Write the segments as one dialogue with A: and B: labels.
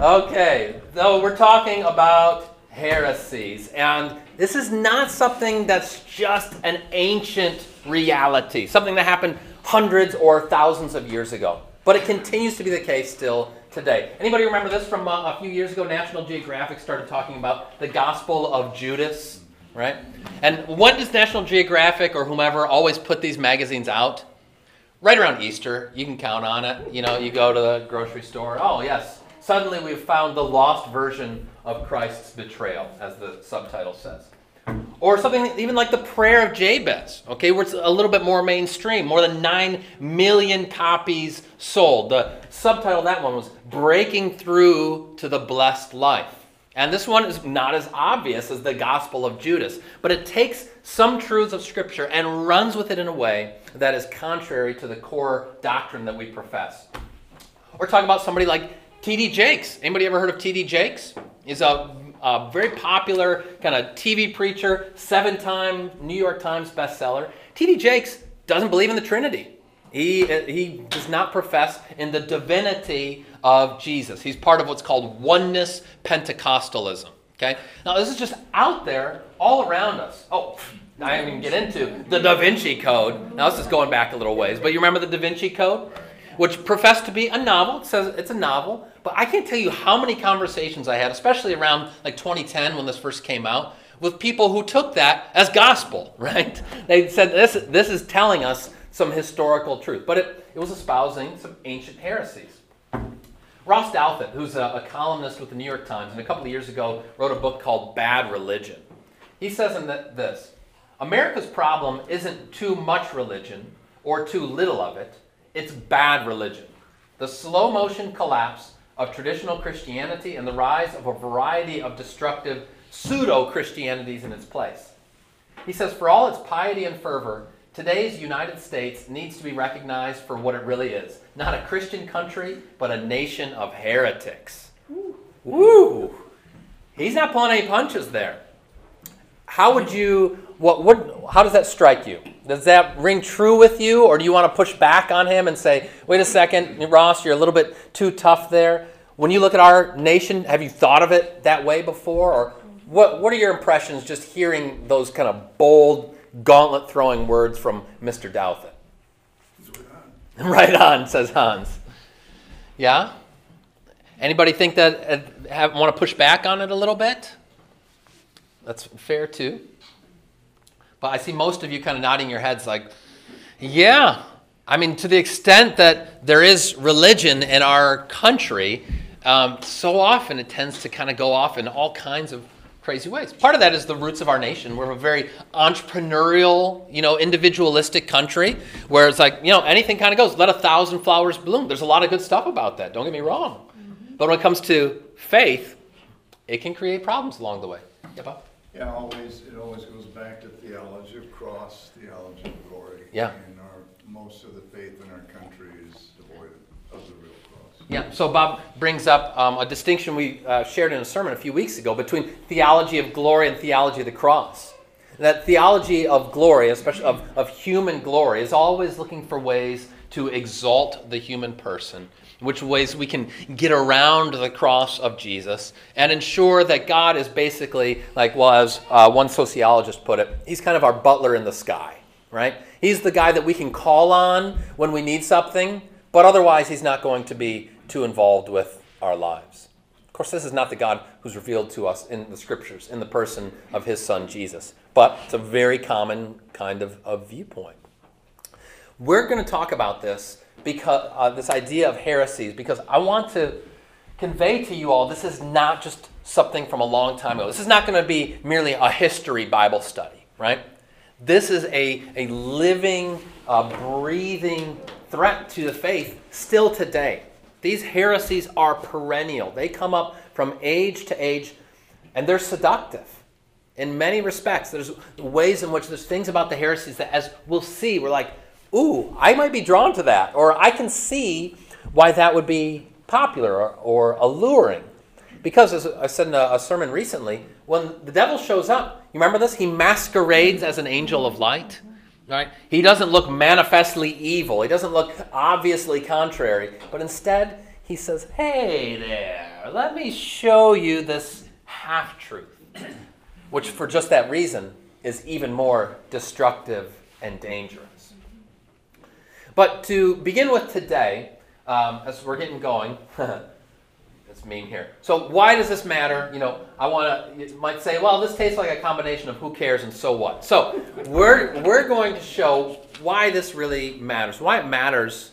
A: Okay, so we're talking about heresies, and this is not something that's just an ancient reality, something that happened hundreds or thousands of years ago. But it continues to be the case still today. Anybody remember this from uh, a few years ago? National Geographic started talking about the Gospel of Judas, right? And when does National Geographic or whomever always put these magazines out? Right around Easter. You can count on it. You know, you go to the grocery store. Oh, yes. Suddenly we've found the lost version of Christ's betrayal, as the subtitle says. Or something even like the prayer of Jabez, okay, where it's a little bit more mainstream, more than 9 million copies sold. The subtitle of that one was Breaking Through to the Blessed Life. And this one is not as obvious as the Gospel of Judas, but it takes some truths of Scripture and runs with it in a way that is contrary to the core doctrine that we profess. Or talk about somebody like T.D. Jakes. Anybody ever heard of T.D. Jakes? He's a a very popular kind of TV preacher, seven time New York Times bestseller. T.D. Jakes doesn't believe in the Trinity. He, he does not profess in the divinity of Jesus. He's part of what's called oneness Pentecostalism. Okay? Now, this is just out there all around us. Oh, I didn't even get into the Da Vinci Code. Now, this is going back a little ways, but you remember the Da Vinci Code? Which professed to be a novel. It says it's a novel, but I can't tell you how many conversations I had, especially around like 2010 when this first came out, with people who took that as gospel, right? They said this, this is telling us some historical truth, but it, it was espousing some ancient heresies. Ross Douthat, who's a, a, columnist with the New York Times, and a couple of years ago wrote a book called Bad Religion. He says in the, this America's problem isn't too much religion or too little of it, it's bad religion. The slow motion collapse of traditional Christianity and the rise of a variety of destructive pseudo Christianities in its place. He says, for all its piety and fervor, today's United States needs to be recognized for what it really is not a Christian country, but a nation of heretics. Woo! He's not pulling any punches there. How would you, what, what, how does that strike you? Does that ring true with you, or do you want to push back on him and say, wait a second, Ross, you're a little bit too tough there? When you look at our nation, have you thought of it that way before? Or what, what are your impressions just hearing those kind of bold, gauntlet throwing words from Mr. On. right on, says Hans. Yeah? Anybody think that uh, have, want to push back on it a little bit? That's fair too. But I see most of you kind of nodding your heads like, yeah. I mean, to the extent that there is religion in our country, um, so often it tends to kind of go off in all kinds of crazy ways. Part of that is the roots of our nation. We're a very entrepreneurial, you know, individualistic country where it's like, you know, anything kind of goes. Let a thousand flowers bloom. There's a lot of good stuff about that. Don't get me wrong. Mm-hmm. But when it comes to faith, it can create problems along the way.
B: Yeah, Bob? Yeah, always, it always goes back to theology of cross, theology of glory.
A: Yeah.
B: And our, most of the faith in our country is devoid of the real cross.
A: Yeah, so Bob brings up um, a distinction we uh, shared in a sermon a few weeks ago between theology of glory and theology of the cross. That theology of glory, especially of, of human glory, is always looking for ways to exalt the human person which ways we can get around the cross of Jesus and ensure that God is basically, like, well, as uh, one sociologist put it, he's kind of our butler in the sky, right? He's the guy that we can call on when we need something, but otherwise, he's not going to be too involved with our lives. Of course, this is not the God who's revealed to us in the scriptures, in the person of his son Jesus, but it's a very common kind of, of viewpoint. We're going to talk about this because uh, this idea of heresies because I want to convey to you all this is not just something from a long time ago. This is not going to be merely a history Bible study, right? This is a, a living, uh, breathing threat to the faith still today. These heresies are perennial. They come up from age to age, and they're seductive in many respects. There's ways in which there's things about the heresies that, as we'll see, we're like, ooh, I might be drawn to that, or I can see why that would be popular or, or alluring. Because, as I said in a, a, sermon recently, when the devil shows up, you remember this? He masquerades as an angel of light. Right? He doesn't look manifestly evil. He doesn't look obviously contrary. But instead, he says, Hey there. Let me show you this half truth, which, for just that reason, is even more destructive and dangerous. But to begin with today, um, as we're getting going, this mean here. So why does this matter? You know, I want to. You might say, well, this tastes like a combination of who cares and so what. So we're we're going to show why this really matters. Why it matters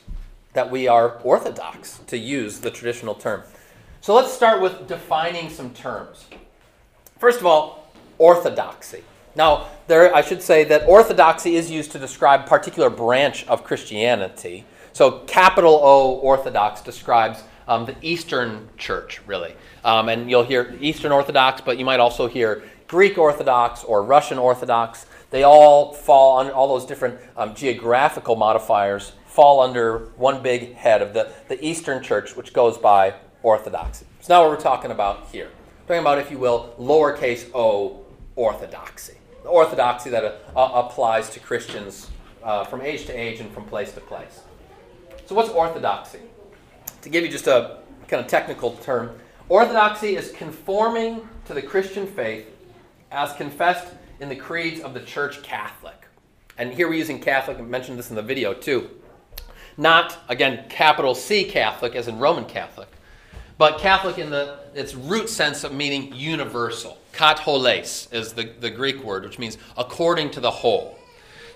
A: that we are orthodox, to use the traditional term. So let's start with defining some terms. First of all, orthodoxy. Now, there, I should say that orthodoxy is used to describe particular branch of Christianity. So, capital O Orthodox describes um, the Eastern Church, really. Um, and you'll hear Eastern Orthodox, but you might also hear Greek Orthodox or Russian Orthodox. They all fall on all those different um, geographical modifiers fall under one big head of the, the Eastern Church, which goes by Orthodoxy. So now what we're talking about here. We're talking about, if you will, lowercase o orthodoxy. Orthodoxy that uh, applies to Christians uh, from age to age and from place to place. So what's orthodoxy? To give you just a kind of technical term, orthodoxy is conforming to the Christian faith as confessed in the creeds of the Church Catholic. And here we're using Catholic, I mentioned this in the video too. Not, again, capital C Catholic as in Roman Catholic, but Catholic in the its root sense of meaning universal. Katholes is the, the Greek word, which means according to the whole.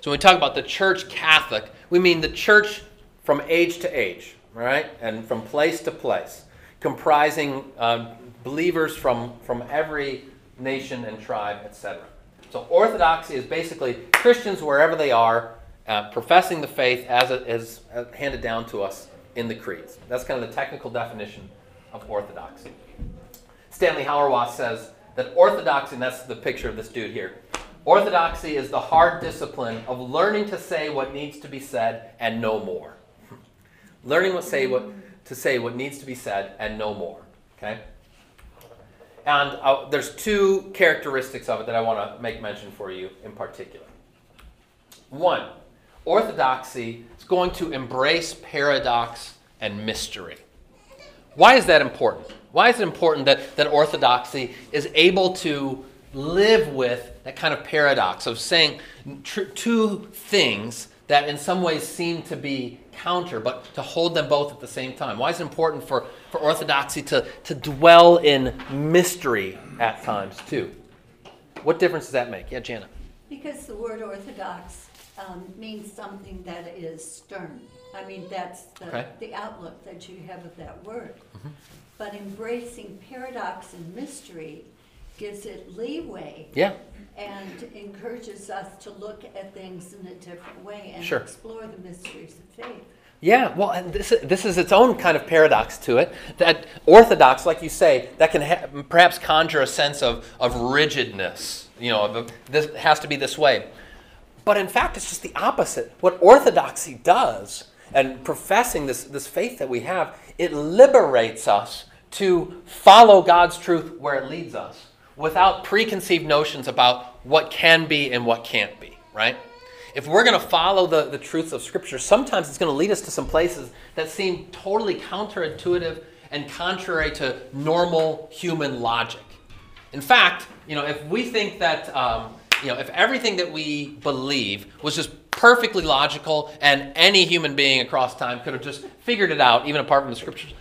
A: So when we talk about the church Catholic, we mean the church from age to age, right? And from place to place, comprising um, believers from, from every nation and tribe, etc. So orthodoxy is basically Christians wherever they are, uh, professing the faith as it is uh, handed down to us in the creeds. That's kind of the technical definition of orthodoxy. Stanley Hauerwas says that orthodoxy, and that's the picture of this dude here, orthodoxy is the hard discipline of learning to say what needs to be said and no more. learning what say what to say what needs to be said and no more. Okay. And uh, there's two characteristics of it that I want to make mention for you in particular. One, orthodoxy is going to embrace paradox and mystery. Why is that important? Why is it important that, that orthodoxy is able to live with that kind of paradox of saying tr- two things that in some ways seem to be counter, but to hold them both at the same time? Why is it important for, for orthodoxy to, to dwell in mystery at times, too? What difference does that make? Yeah, Jana.
C: Because the word orthodox um, means something that is stern. I mean, that's the,
A: Okay.
C: the outlook that you have of that word. But embracing paradox and mystery gives it leeway
A: Yeah,
C: and encourages us to look at things in a different way and
A: Sure.
C: explore the mysteries of faith.
A: Yeah, well, and this, this is its own kind of paradox to it. That orthodox, like you say, that can ha- perhaps conjure a sense of, of rigidness. You know, of, this has to be this way. But in fact, it's just the opposite. What orthodoxy does, and professing this, this faith that we have, it liberates us to follow God's truth where it leads us without preconceived notions about what can be and what can't be, right? If we're going to follow the, the truths of Scripture, sometimes it's going to lead us to some places that seem totally counterintuitive and contrary to normal human logic. In fact, you know, if we think that, um, you know, if everything that we believe was just perfectly logical and any human being across time could have just figured it out, even apart from the Scriptures,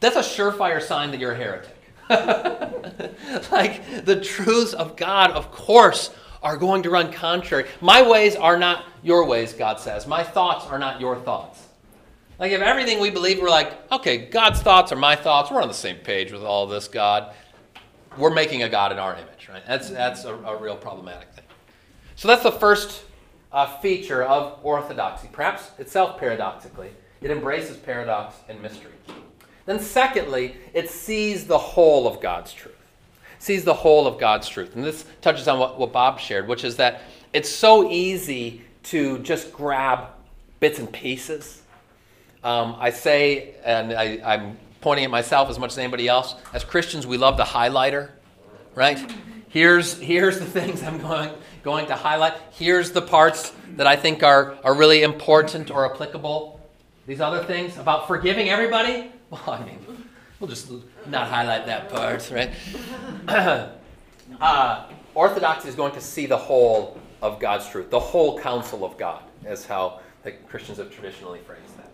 A: that's a surefire sign that you're a heretic. like the truths of God, of course, are going to run contrary. My ways are not your ways, God says. My thoughts are not your thoughts. Like if everything we believe, we're like, okay, God's thoughts are my thoughts. We're on the same page with all this, God. We're making a God in our image, right? That's that's a, a real problematic thing. So that's the first uh, feature of orthodoxy. Perhaps itself paradoxically, it embraces paradox and mystery. Then, secondly, it sees the whole of God's truth. Sees the whole of God's truth. And this touches on what, what Bob shared, which is that it's so easy to just grab bits and pieces. Um, I say, and I, I'm pointing at myself as much as anybody else, as Christians, we love the highlighter, right? Here's, here's the things I'm going, going to highlight. Here's the parts that I think are, are really important or applicable. These other things about forgiving everybody, well, I mean, We'll just not highlight that part, right? uh, orthodoxy is going to see the whole of God's truth, the whole counsel of God, is how the Christians have traditionally phrased that.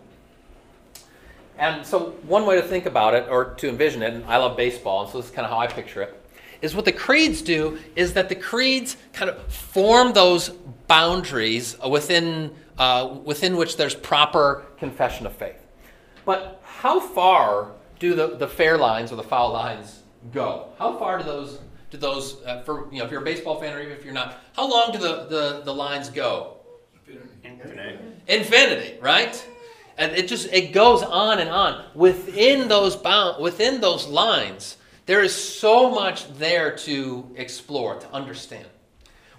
A: And so, one way to think about it, or to envision it, and I love baseball, and so this is kind of how I picture it, is what the creeds do is that the creeds kind of form those boundaries within, uh, within which there's proper confession of faith. But how far do the, the fair lines or the foul lines go? How far do those, do those uh, for, you know, if you're a baseball fan or even if you're not, how long do the, the, the lines go? Infinity. Infinity, right? And it just, it goes on and on. Within those bound, within those lines, there is so much there to explore, to understand.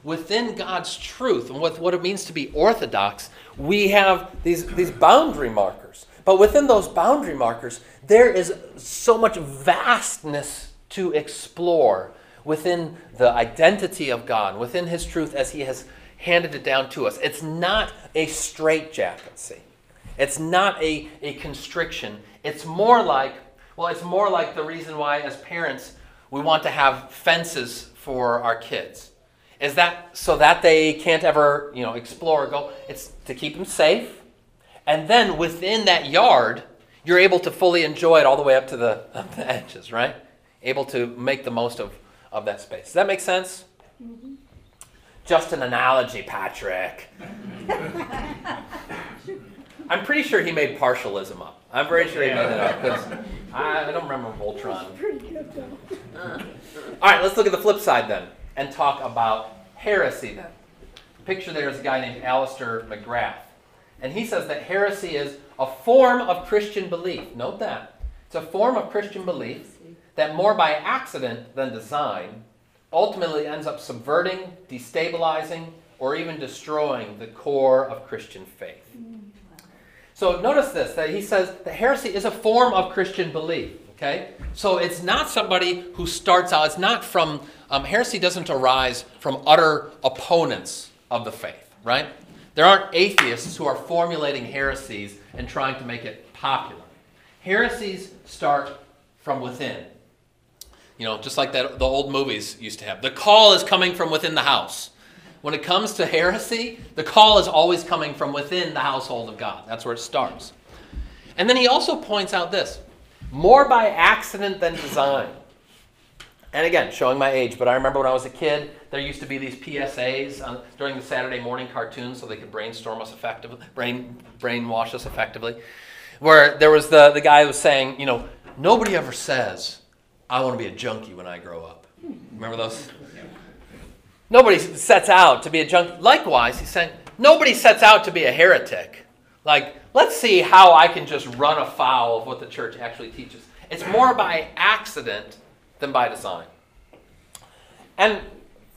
A: Within God's truth and what, what it means to be orthodox, we have these, these boundary markers. But within those boundary markers, there is so much vastness to explore within the identity of God, within His truth as He has handed it down to us. It's not a straitjacket, see. It's not a, a constriction. It's more like well, it's more like the reason why, as parents, we want to have fences for our kids. Is that so that they can't ever, you know, explore or go? It's to keep them safe. And then within that yard, you're able to fully enjoy it all the way up to the, up the edges, right? Able to make the most of, of that space. Does that make sense? Mm-hmm. Just an analogy, Patrick. I'm pretty sure he made partialism up. I'm very sure he made it up because I, I, don't remember Voltron. All right, let's look at the flip side then and talk about heresy then. The picture there is a guy named Alister McGrath. And he says that heresy is a form of Christian belief. Note that. It's a form of Christian belief that more by accident than design ultimately ends up subverting, destabilizing, or even destroying the core of Christian faith. So notice this that he says that heresy is a form of Christian belief. Okay? So it's not somebody who starts out, it's not from, um, heresy doesn't arise from utter opponents of the faith, right? There aren't atheists who are formulating heresies and trying to make it popular. Heresies start from within. You know, just like that the old movies used to have. The call is coming from within the house. When it comes to heresy, the call is always coming from within the household of God. That's where it starts. And then he also points out this more by accident than design. And again, showing my age, but I remember when I was a kid, there used to be these PSAs on, during the Saturday morning cartoons so they could brainstorm us effectively, brain, brainwash us effectively, where there was the, the guy who was saying, you know, nobody ever says, I want to be a junkie when I grow up. Remember those? Nobody sets out to be a junkie. Likewise, he's saying, nobody sets out to be a heretic. Like, let's see how I can just run afoul of what the church actually teaches. It's more by accident than by design. And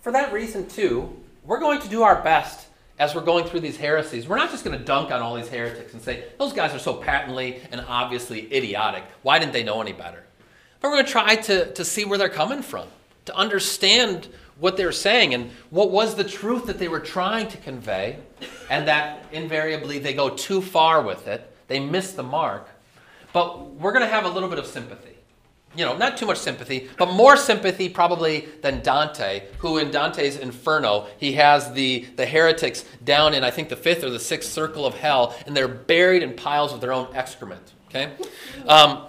A: for that reason, too, we're going to do our best as we're going through these heresies. We're not just going to dunk on all these heretics and say, those guys are so patently and obviously idiotic. Why didn't they know any better? But we're going to try to, to see where they're coming from, to understand what they're saying and what was the truth that they were trying to convey, and that invariably they go too far with it. They miss the mark. But we're going to have a little bit of sympathy. You know, not too much sympathy, but more sympathy probably than Dante, who in Dante's Inferno, he has the, the heretics down in, I think, the fifth or the sixth circle of hell, and they're buried in piles of their own excrement. Okay? Um,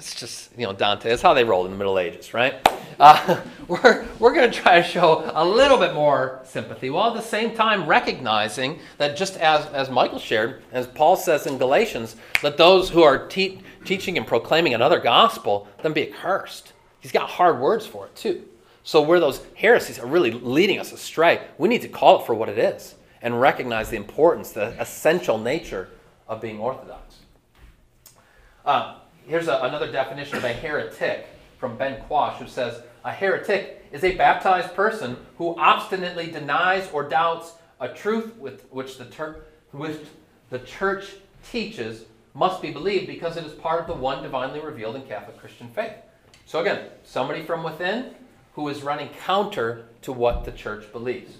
A: it's just, you know, Dante. That's how they rolled in the Middle Ages, right? Uh, we're we're going to try to show a little bit more sympathy while at the same time recognizing that just as, as Michael shared, as Paul says in Galatians, that those who are te- teaching and proclaiming another gospel, then be accursed. He's got hard words for it, too. So where those heresies are really leading us astray, we need to call it for what it is and recognize the importance, the essential nature of being orthodox. Uh, here's a, another definition of a heretic from Ben Quash, who says a heretic is a baptized person who obstinately denies or doubts a truth with which the, ter- which the church teaches must be believed because it is part of the one divinely revealed in Catholic Christian faith. So again, somebody from within who is running counter to what the church believes.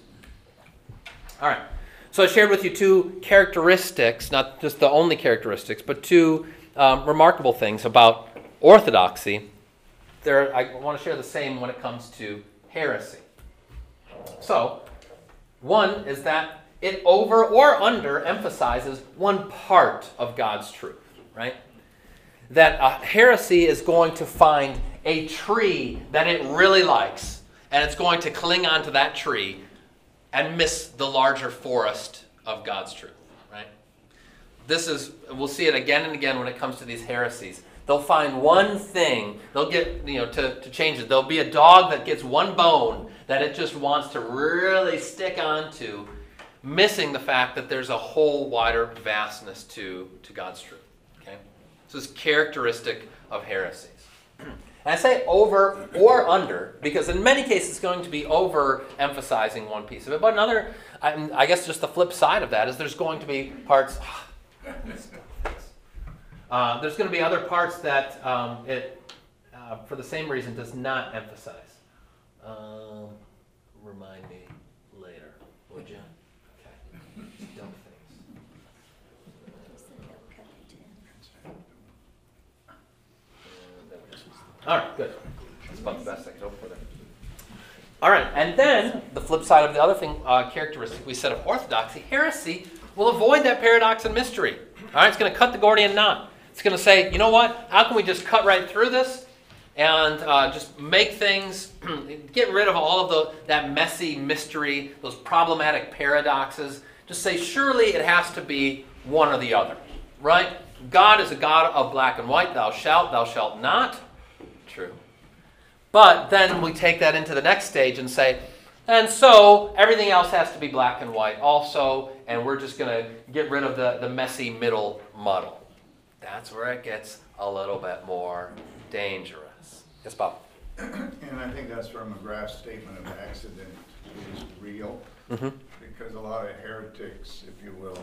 A: All right. So I shared with you two characteristics, not just the only characteristics, but two um, remarkable things about orthodoxy, there I want to share the same when it comes to heresy. So, one is that it over or under emphasizes one part of God's truth, right? That a heresy is going to find a tree that it really likes, and it's going to cling onto that tree and miss the larger forest of God's truth? This is, we'll see it again and again when it comes to these heresies. They'll find one thing, they'll get, you know, to, to change it. There'll be a dog that gets one bone that it just wants to really stick onto, missing the fact that there's a whole wider vastness to, to God's truth. Okay? This is characteristic of heresies. And I say over or under because in many cases it's going to be over emphasizing one piece of it. But another, I, I guess just the flip side of that is there's going to be parts. Uh, there's going to be other parts that um, it, uh, for the same reason, does not emphasize. Um, remind me later, would you? Okay. Dumb things. All right, good. That's about the best I could hope for there. All right, and then the flip side of the other thing, uh, characteristic we said of orthodoxy, heresy will avoid that paradox and mystery. All right, it's going to cut the Gordian knot. It's going to say, you know what? How can we just cut right through this and uh, just make things, get rid of all of the, that messy mystery, those problematic paradoxes? Just say, surely it has to be one or the other, right? God is a God of black and white. Thou shalt, thou shalt not. True. But then we take that into the next stage and say, and so everything else has to be black and white also, and we're just going to get rid of the, the messy middle muddle. That's where it gets a little bit more dangerous. Yes, Bob?
B: And I think that's where McGrath's statement of accident is real,
A: Mm-hmm.
B: because a lot of heretics, if you will,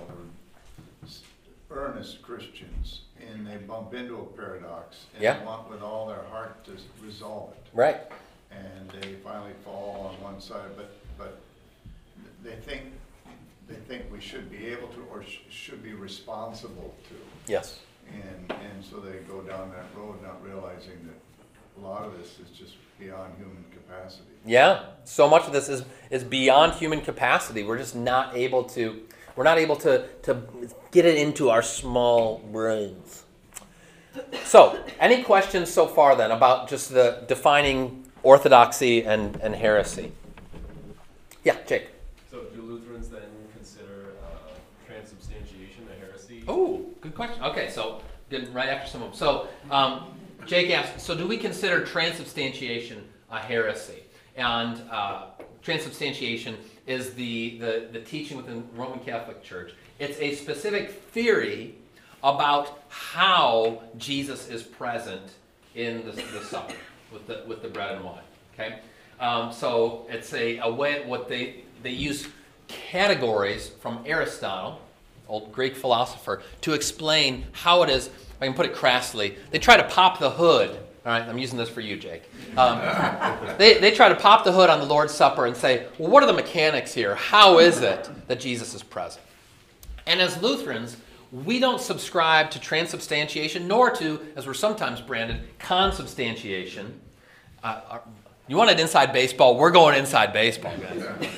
B: are earnest Christians, and they bump into a paradox, and
A: Yeah.
B: they want with all their heart to resolve it.
A: Right.
B: and they finally fall on one side, but, but they think, they think we should be able to, or sh- should be responsible to.
A: Yes.
B: And, and so they go down that road not realizing that a lot of this is just beyond human capacity.
A: Yeah. So much of this is, is beyond human capacity. We're just not able to, we're not able to, to get it into our small brains. So, any questions so far then about just the defining orthodoxy and, and heresy? Yeah, Jake.
D: So do Lutherans then consider uh, transubstantiation a heresy?
A: Oh, good question. Okay, so good, right after some of them. So um, Jake asked, so do we consider transubstantiation a heresy? And uh, transubstantiation is the, the, the teaching within the Roman Catholic Church. It's a specific theory about how Jesus is present in the, the supper with the, with the bread and wine. Okay? Um, so it's a, a way, what they, they use categories from Aristotle old Greek philosopher, to explain how it is. I can put it crassly, they try to pop the hood. All right, I'm using this for you, Jake. Um, they, they try to pop the hood on the Lord's Supper and say, well, what are the mechanics here? How is it that Jesus is present? And as Lutherans, we don't subscribe to transubstantiation, nor to, as we're sometimes branded, consubstantiation. Uh, uh, you wanted inside baseball? We're going inside baseball, guys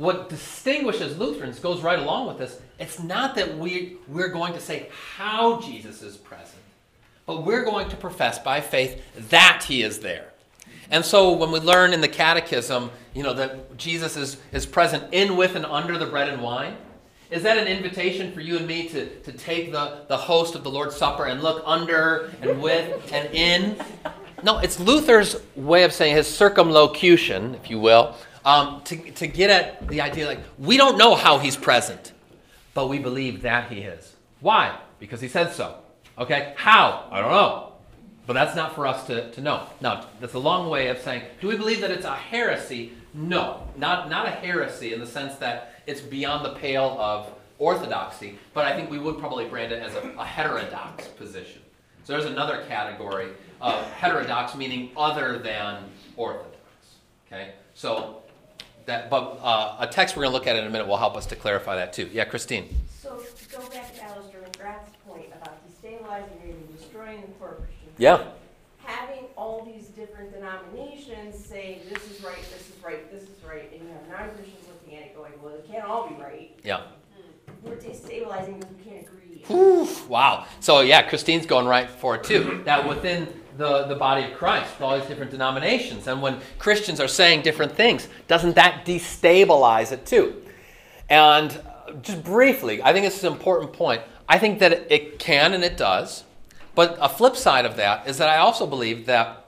A: what distinguishes Lutherans goes right along with this. It's not that we, we're going to say how Jesus is present, but we're going to profess by faith that he is there. And so when we learn in the catechism, you know, that Jesus is, is present in, with, and under the bread and wine, is that an invitation for you and me to, to take the, the host of the Lord's Supper and look under and with and in? No, it's Luther's way of saying his circumlocution, if you will, um, to, to get at the idea like, we don't know how he's present, but we believe that he is. Why? Because he said so. Okay? How? I don't know. But that's not for us to, to know. Now, that's a long way of saying, do we believe that it's a heresy? No, not, not a heresy in the sense that it's beyond the pale of orthodoxy, but I think we would probably brand it as a, a heterodox position. So there's another category of heterodox, meaning other than orthodox. Okay? So that, but uh, a text we're going to look at in a minute will help us to clarify that too. Yeah, Christine.
E: So to go back to Alister McGrath's point about destabilizing and destroying the core
A: Yeah.
E: having all these different denominations saying this is right, this is right, this is right, and you have non-Christians looking at it going, well, it can't all be right.
A: Yeah.
E: We're destabilizing because we can't agree.
A: Oof, wow. So yeah, Christine's going right for it too. That within the, the body of Christ, with all these different denominations, and when Christians are saying different things, doesn't that destabilize it too? And uh, just briefly, I think this is an important point. I think that it can and it does. But a flip side of that is that I also believe that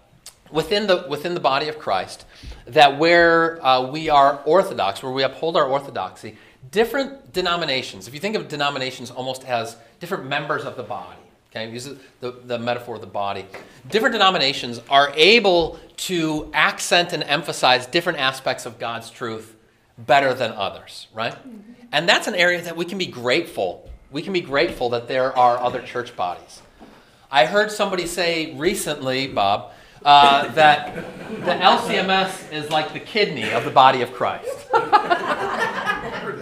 A: within the within the body of Christ, that where uh, we are orthodox, where we uphold our orthodoxy, different denominations. If you think of denominations almost as different members of the body, okay, use the, the metaphor of the body. Different denominations are able to accent and emphasize different aspects of God's truth better than others, right? And that's an area that we can be grateful. We can be grateful that there are other church bodies. I heard somebody say recently, Bob, uh, that the LCMS is like the kidney of the body of Christ.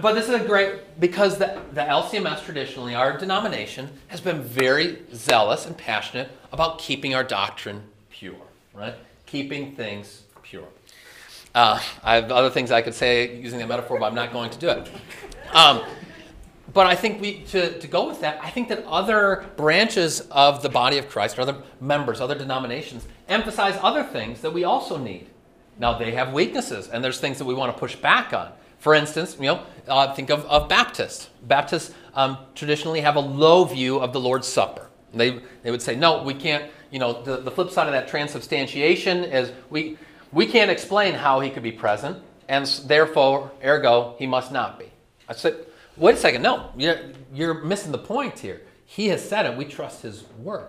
A: But this is a great, because the, the LCMS traditionally, our denomination, has been very zealous and passionate about keeping our doctrine pure, right? Keeping things pure. Uh, I have other things I could say using that metaphor, but I'm not going to do it. Um, but I think we to, to go with that, I think that other branches of the body of Christ, or other members, other denominations, emphasize other things that we also need. Now they have weaknesses, and there's things that we want to push back on. For instance, you know, uh, think of, of Baptists. Baptists um, traditionally have a low view of the Lord's Supper. They, they would say, no, we can't, you know, the, the flip side of that transubstantiation is we, we can't explain how he could be present, and therefore, ergo, he must not be. I said, wait a second, no, you're, you're missing the point here. He has said it, we trust his word.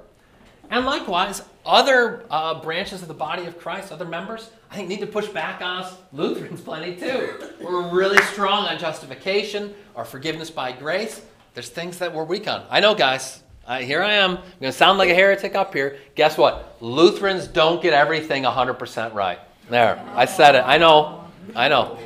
A: And likewise, other uh, branches of the body of Christ, other members, I think need to push back on us. Lutherans plenty too. We're really strong on justification or forgiveness by grace. There's things that we're weak on. I know, guys. Uh, here I am. I'm going to sound like a heretic up here. Guess what? Lutherans don't get everything 100% right. There, I said it. I know. I know.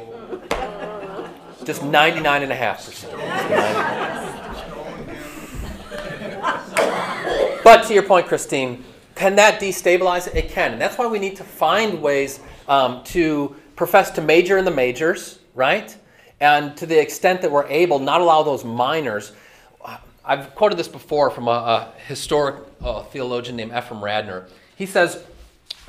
A: Just 99.5%. But to your point, Christine, can that destabilize it? It can. And that's why we need to find ways um, to profess to major in the majors, right? And to the extent that we're able, not allow those minors. I've quoted this before from a, a historic uh, theologian named Ephraim Radner. He says,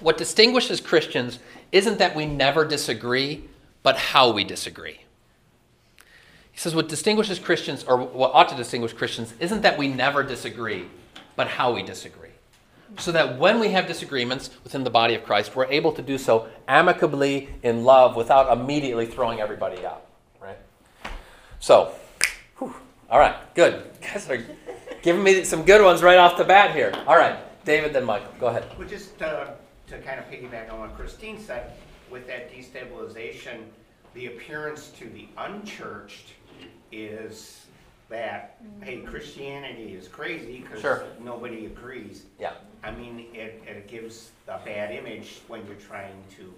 A: What distinguishes Christians isn't that we never disagree, but how we disagree. He says, What distinguishes Christians, or what ought to distinguish Christians, isn't that we never disagree, but how we disagree so that when we have disagreements within the body of Christ, we're able to do so amicably in love without immediately throwing everybody out. Right? So, whew, all right, good. You guys are giving me some good ones right off the bat here. All right, David, then Michael. Go ahead.
F: Well, just uh, to kind of piggyback on what Christine said, with that destabilization, the appearance to the unchurched is that, mm-hmm. hey, Christianity is crazy because
A: Sure.
F: nobody agrees.
A: Yeah.
F: I mean, it, it gives a bad image when you're trying to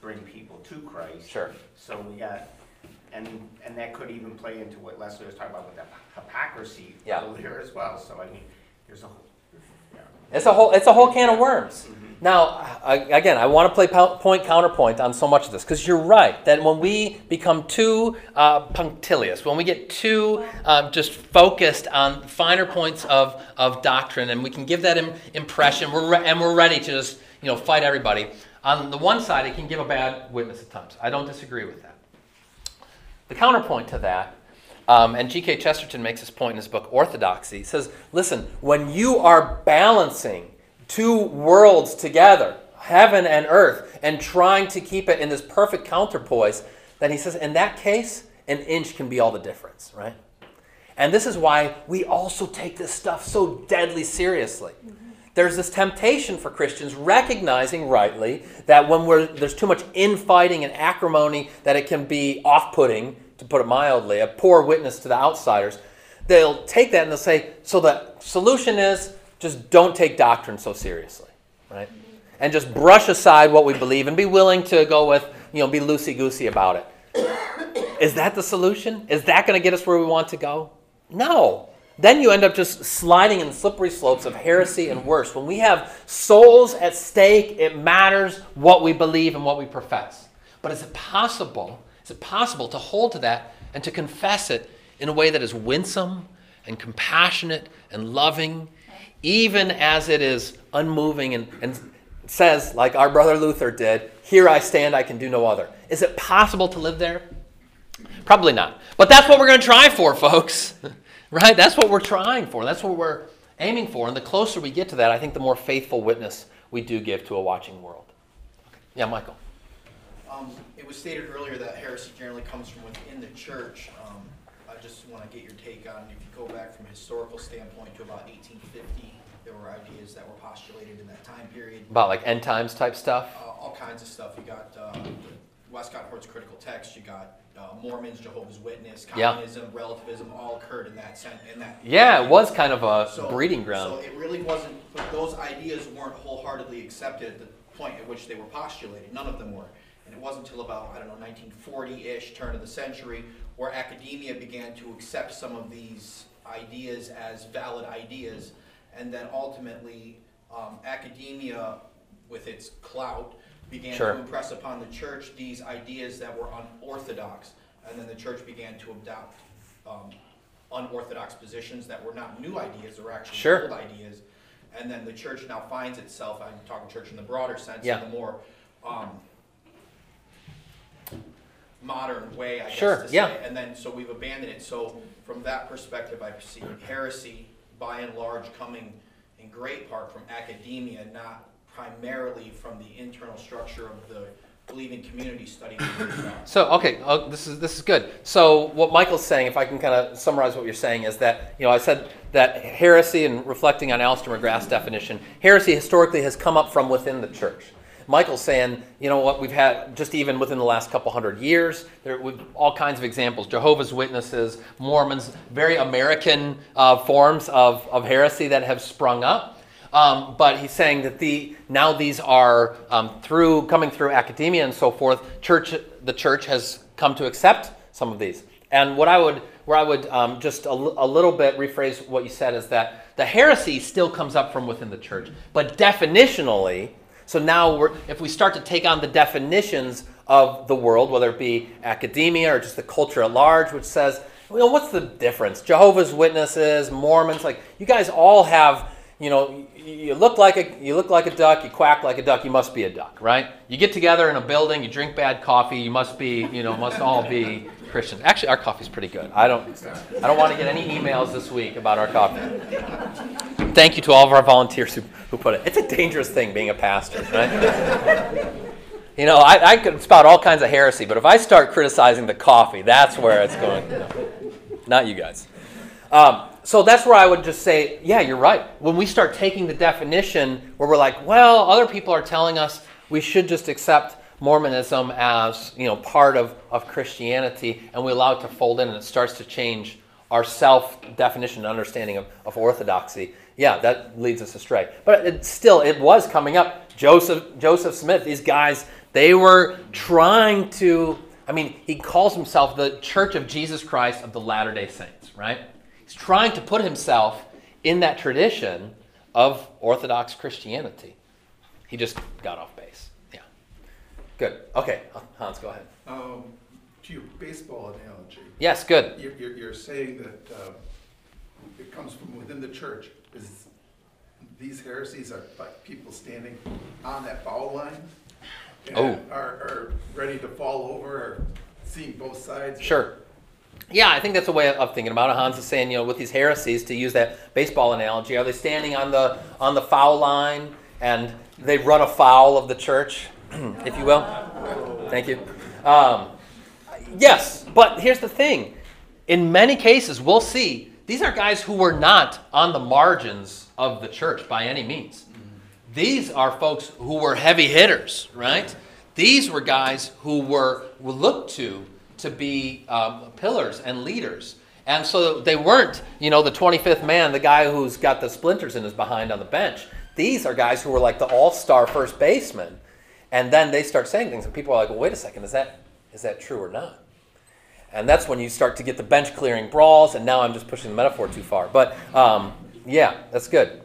F: bring people to Christ.
A: Sure.
F: So we got, and, and that could even play into what Leslie was talking about with the hypocrisy
A: Yeah.
F: earlier as well. So I mean, there's a whole, yeah.
A: It's a whole it's a whole can of worms. Mm-hmm. Now, again, I want to play point counterpoint on so much of this because you're right that when we become too uh, punctilious, when we get too um, just focused on finer points of, of doctrine, and we can give that Im- impression, we're re- and we're ready to just you know fight everybody. On the one side, it can give a bad witness at times. I don't disagree with that. The counterpoint to that, um, and G.K. Chesterton makes this point in his book Orthodoxy, says, listen, when you are balancing two worlds together, heaven and earth, and trying to keep it in this perfect counterpoise, then he says, in that case, an inch can be all the difference, right? And this is why we also take this stuff so deadly seriously. There's this temptation for Christians, recognizing rightly that when there's too much infighting and acrimony, that it can be off putting, to put it mildly, a poor witness to the outsiders. They'll take that and they'll say, so the solution is just don't take doctrine so seriously, right? And just brush aside what we believe and be willing to go with, you know, be loosey goosey about it. Is that the solution? Is that going to get us where we want to go? No. then you end up just sliding in slippery slopes of heresy and worse. When we have souls at stake, it matters what we believe and what we profess. But is it possible? Is it possible to hold to that and to confess it in a way that is winsome and compassionate and loving, even as it is unmoving and, and says, like our brother Luther did, Here I stand, I can do no other? Is it possible to live there? Probably not. But that's what we're going to try for, folks. right? That's what we're trying for. That's what we're aiming for. And the closer we get to that, I think the more faithful witness we do give to a watching world. Yeah, Michael.
G: Um, it was stated earlier that heresy generally comes from within the church. Um, just want to get your take on, if you go back from a historical standpoint to about 1850, there were ideas that were postulated in that time period.
A: About like end times type stuff?
G: Uh, all kinds of stuff. You got uh, Westcott Hort's critical text. You got uh, Mormons, Jehovah's Witness,
A: Yeah.
G: communism, relativism, all occurred in that sense. In that.
A: Yeah, it was kind of a
G: So-
A: breeding ground.
G: So it really wasn't, but those ideas weren't wholeheartedly accepted at the point at which they were postulated. None of them were. And it wasn't until about, I don't know, 1940-ish, turn of the century, where academia began to accept some of these ideas as valid ideas. And then ultimately, um, academia, with its clout, began
A: Sure.
G: to impress upon the church these ideas that were unorthodox. And then the church began to adopt um, unorthodox positions that were not new ideas, they were actually
A: Sure.
G: old ideas. And then the church now finds itself, I'm talking church in the broader sense,
A: Yeah.
G: the more um, modern way, I guess
A: Sure,
G: to say.
A: yeah.
G: And then, so we've abandoned it. So from that perspective, I see heresy, by and large, coming in great part from academia, not primarily from the internal structure of the believing community studying the Word.
A: So okay, oh, this is this is good. So what Michael's saying, if I can kind of summarize what you're saying, is that you know I said that heresy, and reflecting on Alister McGrath's definition, heresy historically has come up from within the church. Michael's saying, you know what, we've had just even within the last couple hundred years, there we've all kinds of examples: Jehovah's Witnesses, Mormons, very American uh, forms of, of heresy that have sprung up. Um, but he's saying that the now these are um, through coming through academia and so forth. Church, the church has come to accept some of these. And what I would, where I would um, just a little bit rephrase what you said is that the heresy still comes up from within the church, but definitionally. So now, if we start to take on the definitions of the world, whether it be academia or just the culture at large, which says, you know, what's the difference? Jehovah's Witnesses, Mormons, like you guys all have you know, you look like a you look like a duck, you quack like a duck, you must be a duck, right? You get together in a building, you drink bad coffee, you must be, you know, must all be Christians. Actually, our coffee's pretty good. I don't I don't want to get any emails this week about our coffee. Thank you to all of our volunteers who, who put it. It's a dangerous thing being a pastor, right? You know, I, I could spout all kinds of heresy, but if I start criticizing the coffee, that's where it's going. No, not you guys. Um, so that's where I would just say, yeah, you're right. When we start taking the definition where we're like, well, other people are telling us we should just accept Mormonism as you know part of, of Christianity, and we allow it to fold in, and it starts to change our self definition and understanding of, of orthodoxy. Yeah, that leads us astray. But it still, it was coming up. Joseph Joseph Smith, these guys, they were trying to. I mean, he calls himself the Church of Jesus Christ of the Latter Day Saints, right? He's trying to put himself in that tradition of Orthodox Christianity. He just got off base. Yeah. Good. Okay, Hans, go ahead.
H: Um, to your baseball analogy,
A: Yes, good.
H: you're, you're, you're saying that, uh, it comes from within the church. Is, these heresies are like people standing on that foul line? and
A: Oh.
H: Are, are ready to fall over, or seeing both sides?
A: Sure. Yeah, I think that's a way of thinking about it. Hans is saying, you know, with these heresies, to use that baseball analogy, are they standing on the on the foul line and they run afoul of the church, if you will? Thank you. Um, yes, but here's the thing. In many cases, we'll see these are guys who were not on the margins of the church by any means. These are folks who were heavy hitters, right? These were guys who were, looked to to be um, pillars and leaders. And so they weren't, you know, the 25th man, the guy who's got the splinters in his behind on the bench. These are guys who were like the all-star first baseman. And then they start saying things, and people are like, well, wait a second, is that, is that true or not? And that's when you start to get the bench clearing brawls, and now I'm just pushing the metaphor too far. But um, yeah, that's good.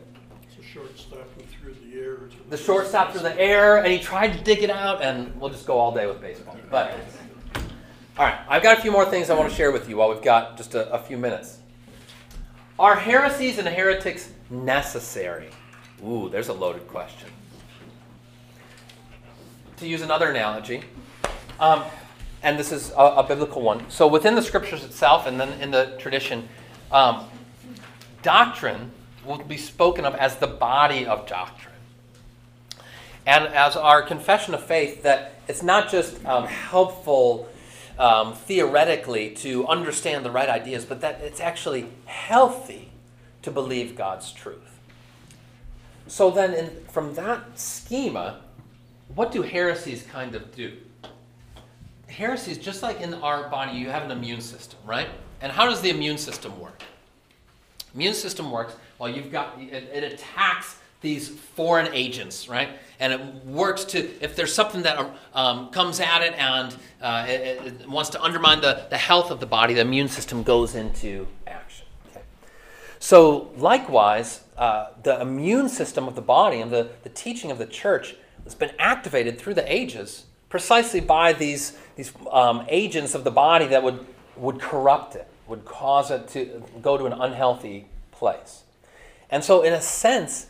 I: A shortstop threw the air.
A: The shortstop through the air, and he tried to dig it out, and we'll just go all day with baseball. But all right, I've got a few more things I want to share with you while we've got just a, a few minutes. Are heresies and heretics necessary? Ooh, there's a loaded question. To use another analogy, um, and this is a, a, biblical one. So within the scriptures itself, and then in the tradition, um, doctrine will be spoken of as the body of doctrine. And as our confession of faith, that it's not just um, helpful um, theoretically to understand the right ideas, but that it's actually healthy to believe God's truth. So then, in, from that schema, what do heresies kind of do? Heresies, just like in our body, you have an immune system, right? And how does the immune system work? Immune system works well. You've got it, it attacks these foreign agents, right? And it works to, if there's something that um, comes at it and uh, it, it, wants to undermine the, the health of the body, the immune system goes into action. Okay? So, likewise, uh, the immune system of the body and the, the teaching of the church has been activated through the ages precisely by these, these um, agents of the body that would, would corrupt it, would cause it to go to an unhealthy place. And so, in a sense,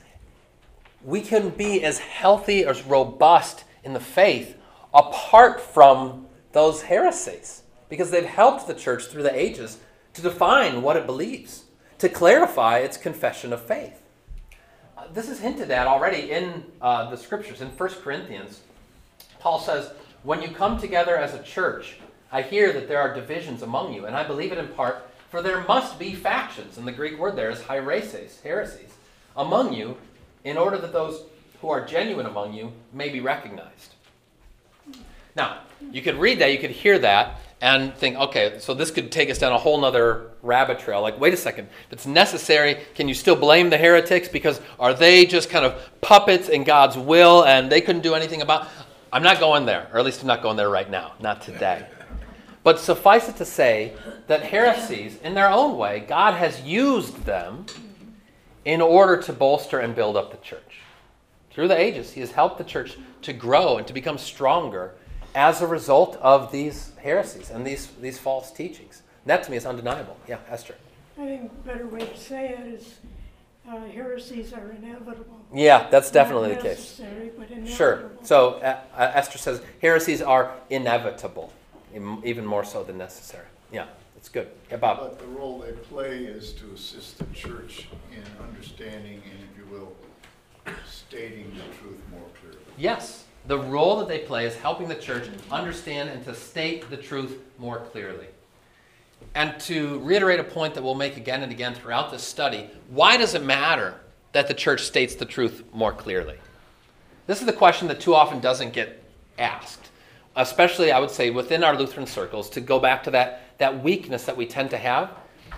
A: we can be as healthy, as robust in the faith apart from those heresies because they've helped the church through the ages to define what it believes, to clarify its confession of faith. Uh, this is hinted at already in uh, the scriptures. In 1 Corinthians, Paul says, When you come together as a church, I hear that there are divisions among you, and I believe it in part, for there must be factions. And the Greek word there is hiereses, heresies, among you, in order that those who are genuine among you may be recognized. Now, you could read that, you could hear that, and think, okay, so this could take us down a whole nother rabbit trail. Like, wait a second, if it's necessary, can you still blame the heretics? Because are they just kind of puppets in God's will and they couldn't do anything about I'm not going there, or at least I'm not going there right now, not today. But suffice it to say that heresies, in their own way, God has used them in order to bolster and build up the church. Through the ages, he has helped the church to grow and to become stronger as a result of these heresies and these, these false teachings. And that to me is undeniable. Yeah, Esther.
I: I think a better way to say it is uh, heresies are inevitable.
A: Yeah, that's definitely
I: Not
A: the case.
I: but.
A: Sure. So uh, uh, Esther says heresies are inevitable, even more so than necessary. Yeah. It's good. Yeah, Bob.
B: But the role they play is to assist the church in understanding and, if you will, stating the truth more clearly.
A: Yes. The role that they play is helping the church understand and to state the truth more clearly. And to reiterate a point that we'll make again and again throughout this study, why does it matter that the church states the truth more clearly? This is the question that too often doesn't get asked, especially, I would say, within our Lutheran circles, to go back to that that weakness that we tend to have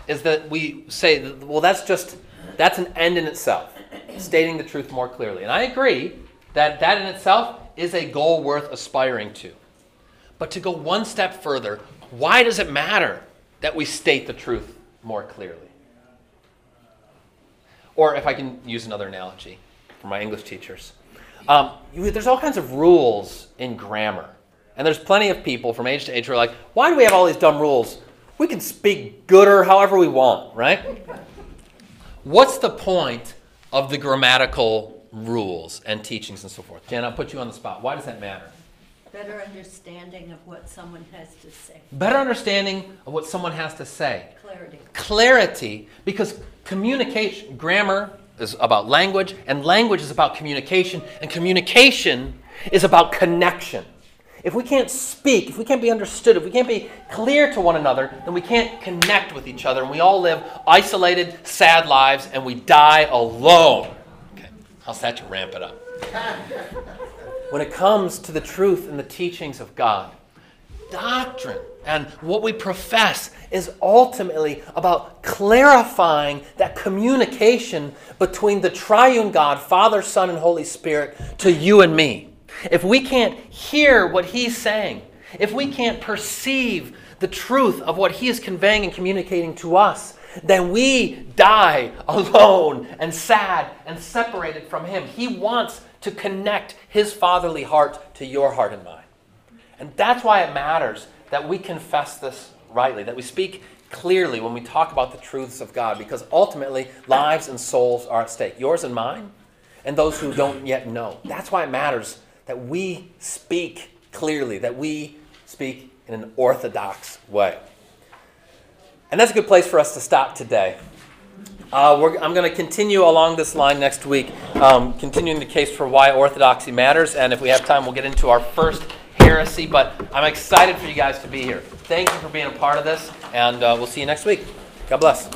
A: is that we say, well, that's just, that's an end in itself, stating the truth more clearly. And I agree that that in itself is a goal worth aspiring to. But to go one step further, why does it matter that we state the truth more clearly? Or if I can use another analogy for my English teachers, um, you, there's all kinds of rules in grammar. And there's plenty of people from age to age who are like, why do we have all these dumb rules? We can speak gooder however we want, right? What's the point of the grammatical rules and teachings and so forth? Jen, I'll put you on the spot. Why does that matter?
C: Better understanding of what someone has to say.
A: Better understanding of what someone has to say.
C: Clarity.
A: Clarity, because communication, grammar is about language, and language is about communication, and communication is about connection. If we can't speak, if we can't be understood, if we can't be clear to one another, then we can't connect with each other. And we all live isolated, sad lives, and we die alone. Okay, how's that to ramp it up? when it comes to the truth and the teachings of God, doctrine and what we profess is ultimately about clarifying that communication between the triune God, Father, Son, and Holy Spirit, to you and me if we can't hear what he's saying, if we can't perceive the truth of what He is conveying and communicating to us, then we die alone and sad and separated from Him. He wants to connect His fatherly heart to your heart and mine. And that's why it matters that we confess this rightly, that we speak clearly when we talk about the truths of God, because ultimately lives and souls are at stake yours and mine, and those who don't yet know. That's why it matters that we speak clearly, that we speak in an orthodox way. And that's a good place for us to stop today. Uh, I'm going to continue along this line next week, um, continuing the case for why orthodoxy matters. And if we have time, we'll get into our first heresy. But I'm excited for you guys to be here. Thank you for being a part of this, and uh, we'll see you next week. God bless.